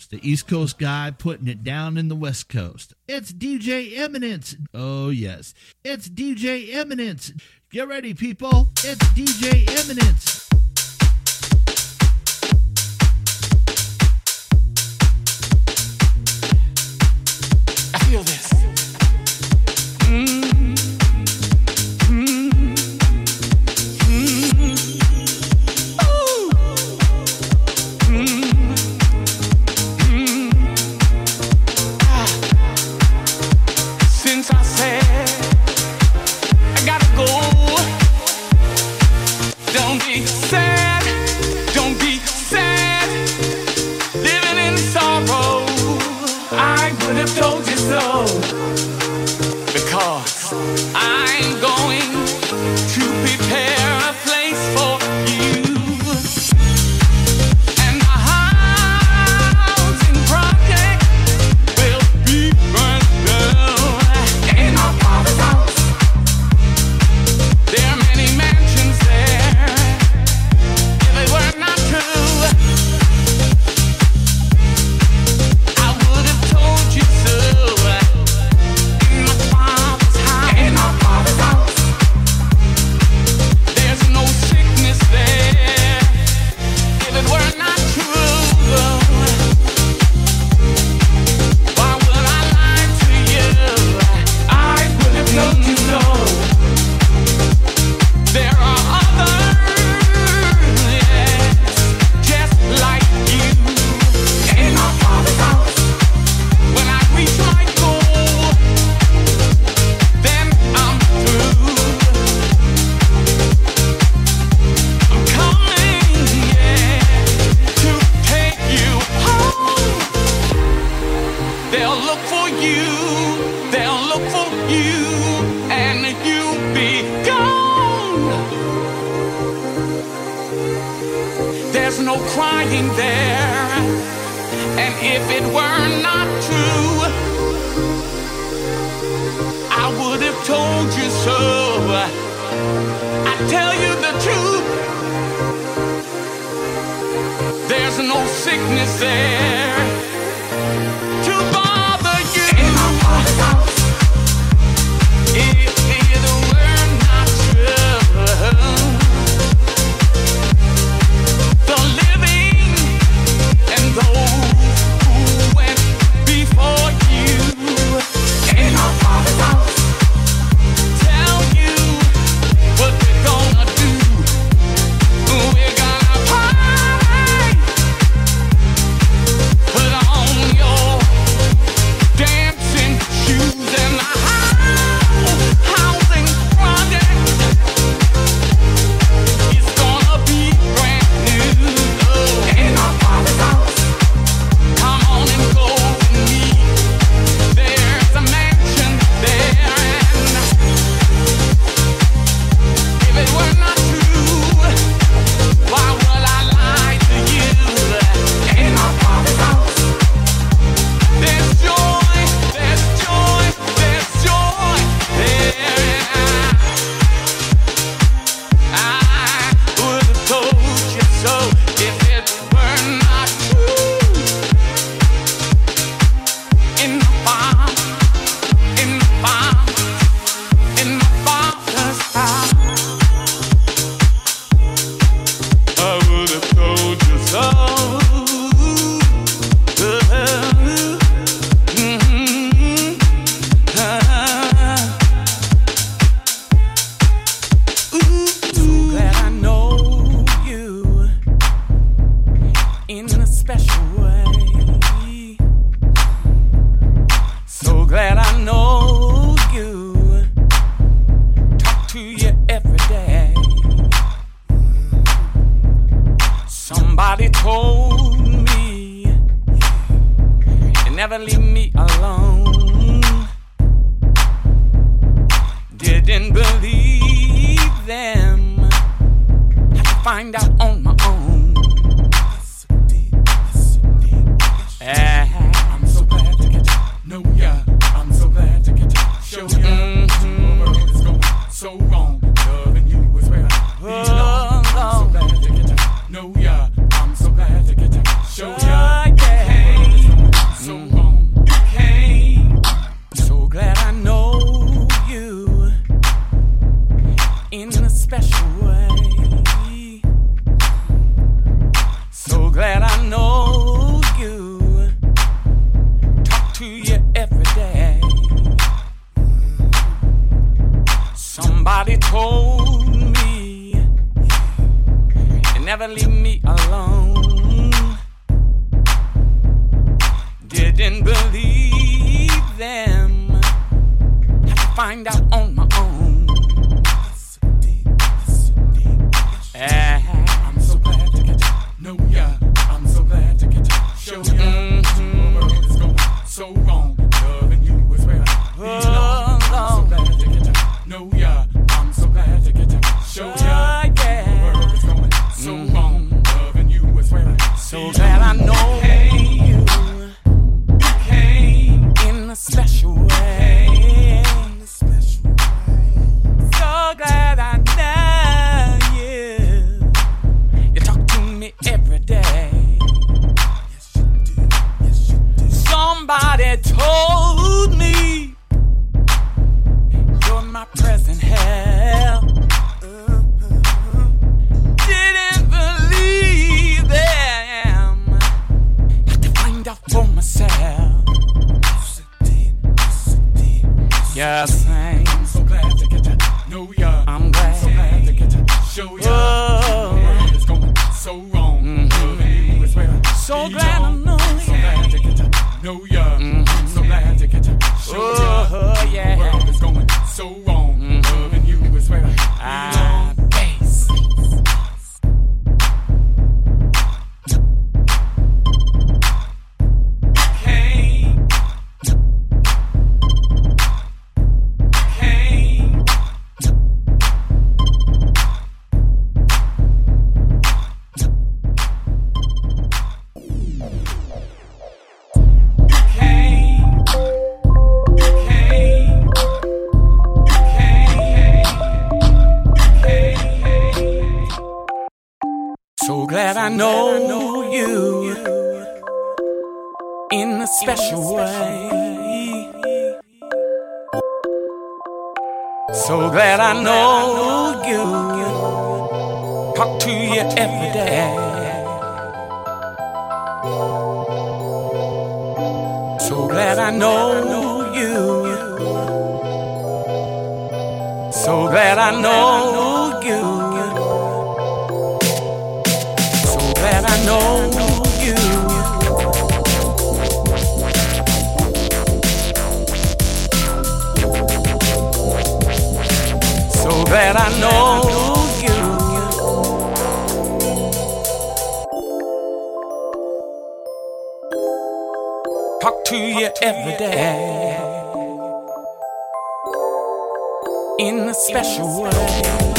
Coast, the East Coast guy putting it down in the West Coast. It's DJ Eminence. Oh, yes. It's DJ Eminence. Get ready, people. It's DJ Eminence. find out on my Didn't believe them. Had to find out on my ass. That I know you in a special way. So glad I know you. Talk to you every day. So glad I know you. So glad I know. that I know you. Talk to you every day in a special way.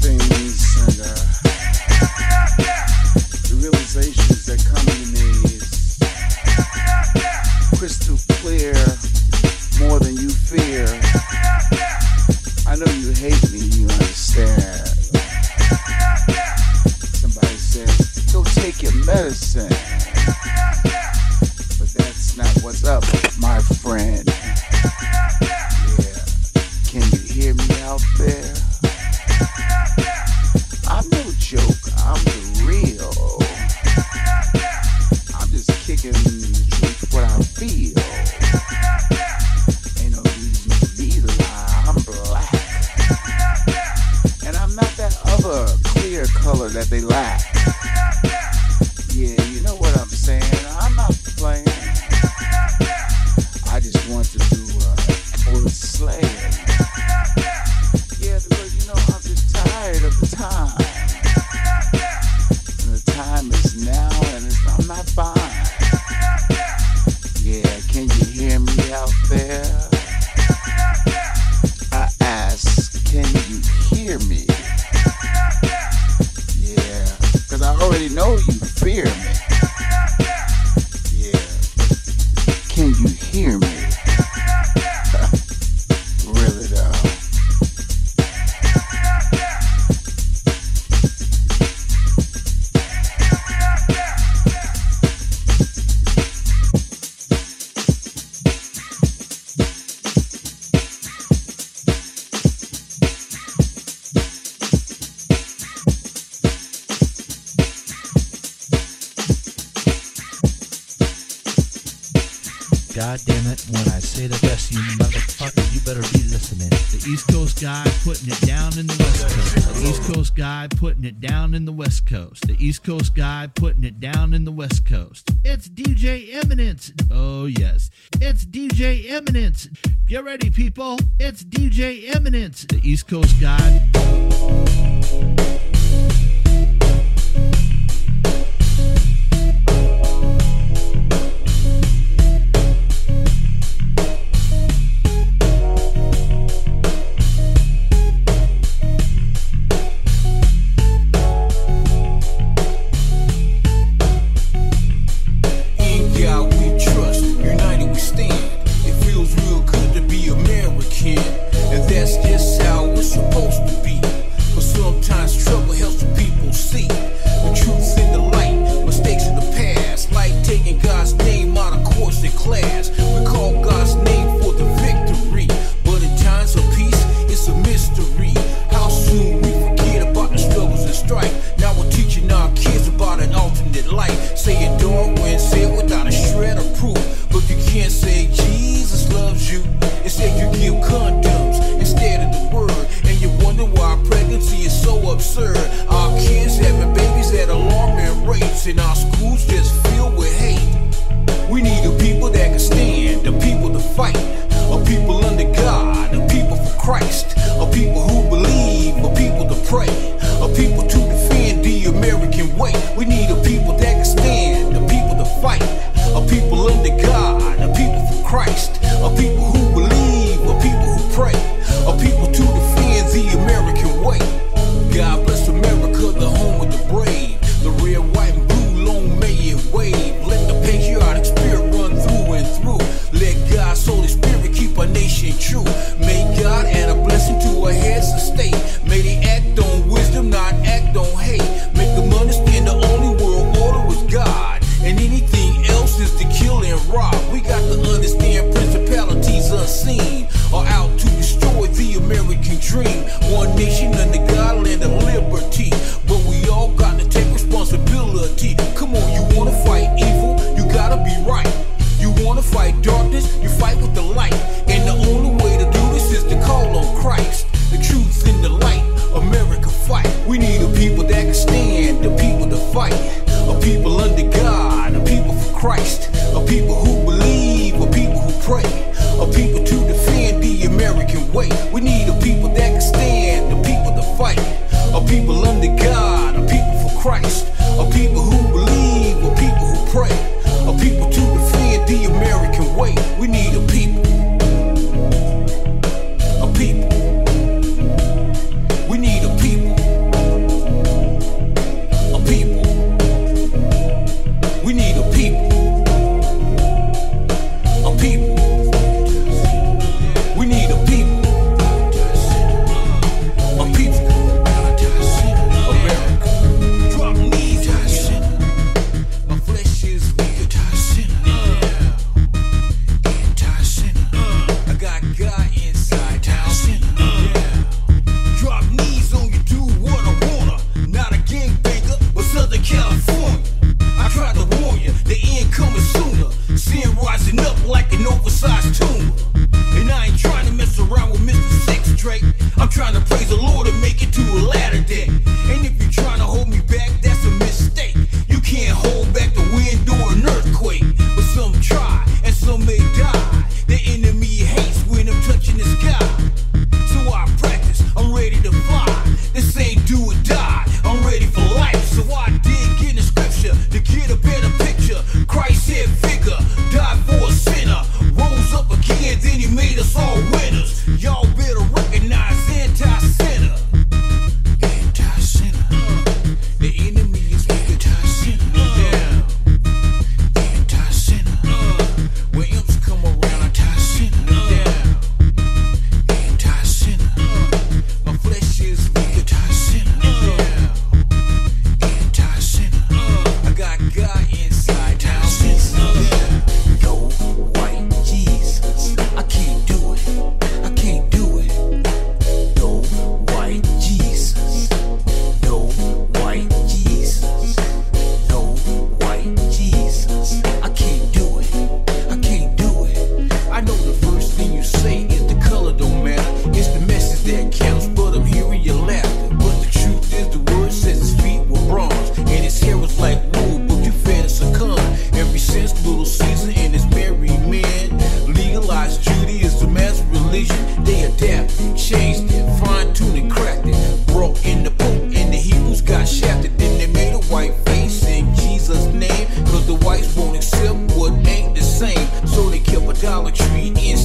things and uh was. God damn it, when I say the best, you motherfucker, you better be listening. The East Coast guy putting it down in the West Coast. The East Coast guy putting it down in the West Coast. The East Coast guy putting it down in the West Coast. It's DJ Eminence. Oh, yes. It's DJ Eminence. Get ready, people. It's DJ Eminence. The East Coast guy. Sometimes struggle helps the people see the truth in the light, mistakes in the past, like taking God's name out of course in class. sip ain't the same. So they kept a Dollar Tree in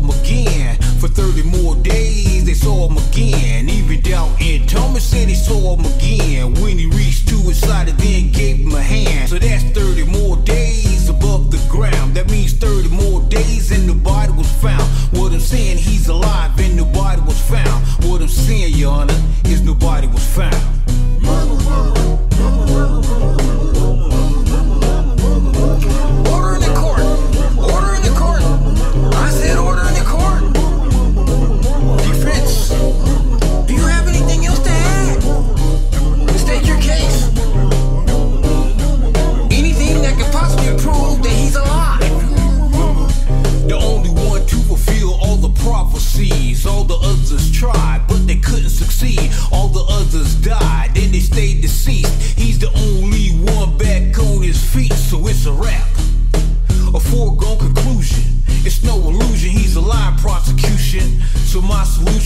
saw him again. For 30 more days, they saw him again. Even doubting Thomas said he saw him again. When he reached to his side and then gave him a hand. the others died, then they stayed deceased. He's the only one back on his feet, so it's a wrap. A foregone conclusion. It's no illusion, he's a lying prosecution. So my solution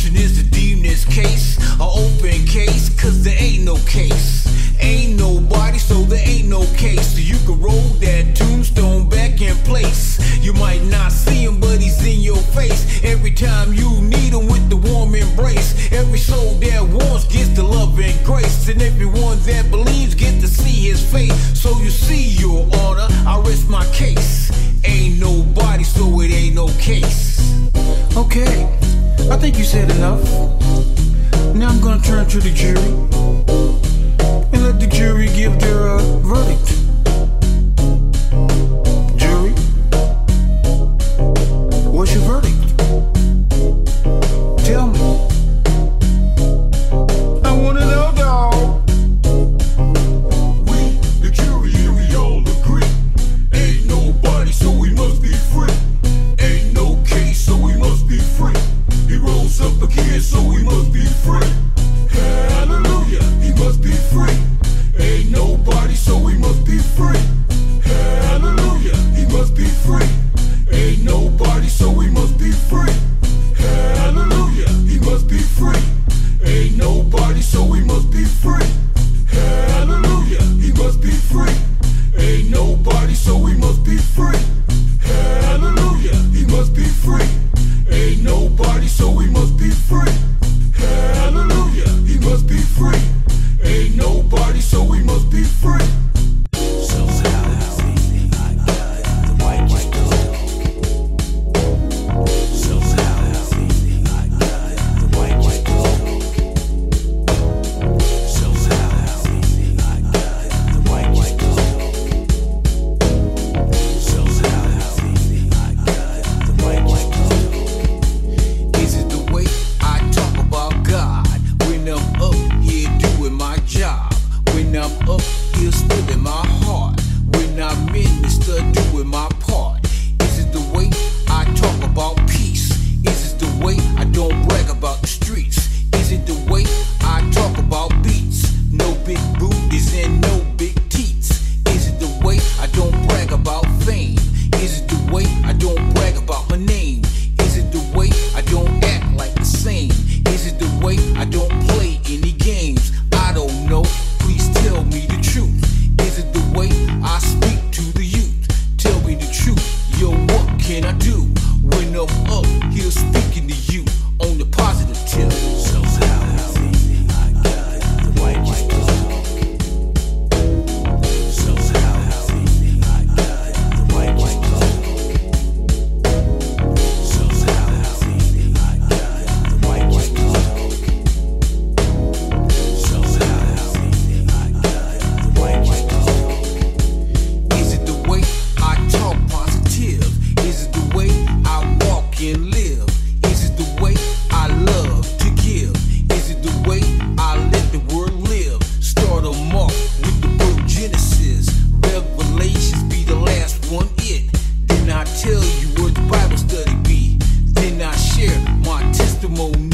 testimony.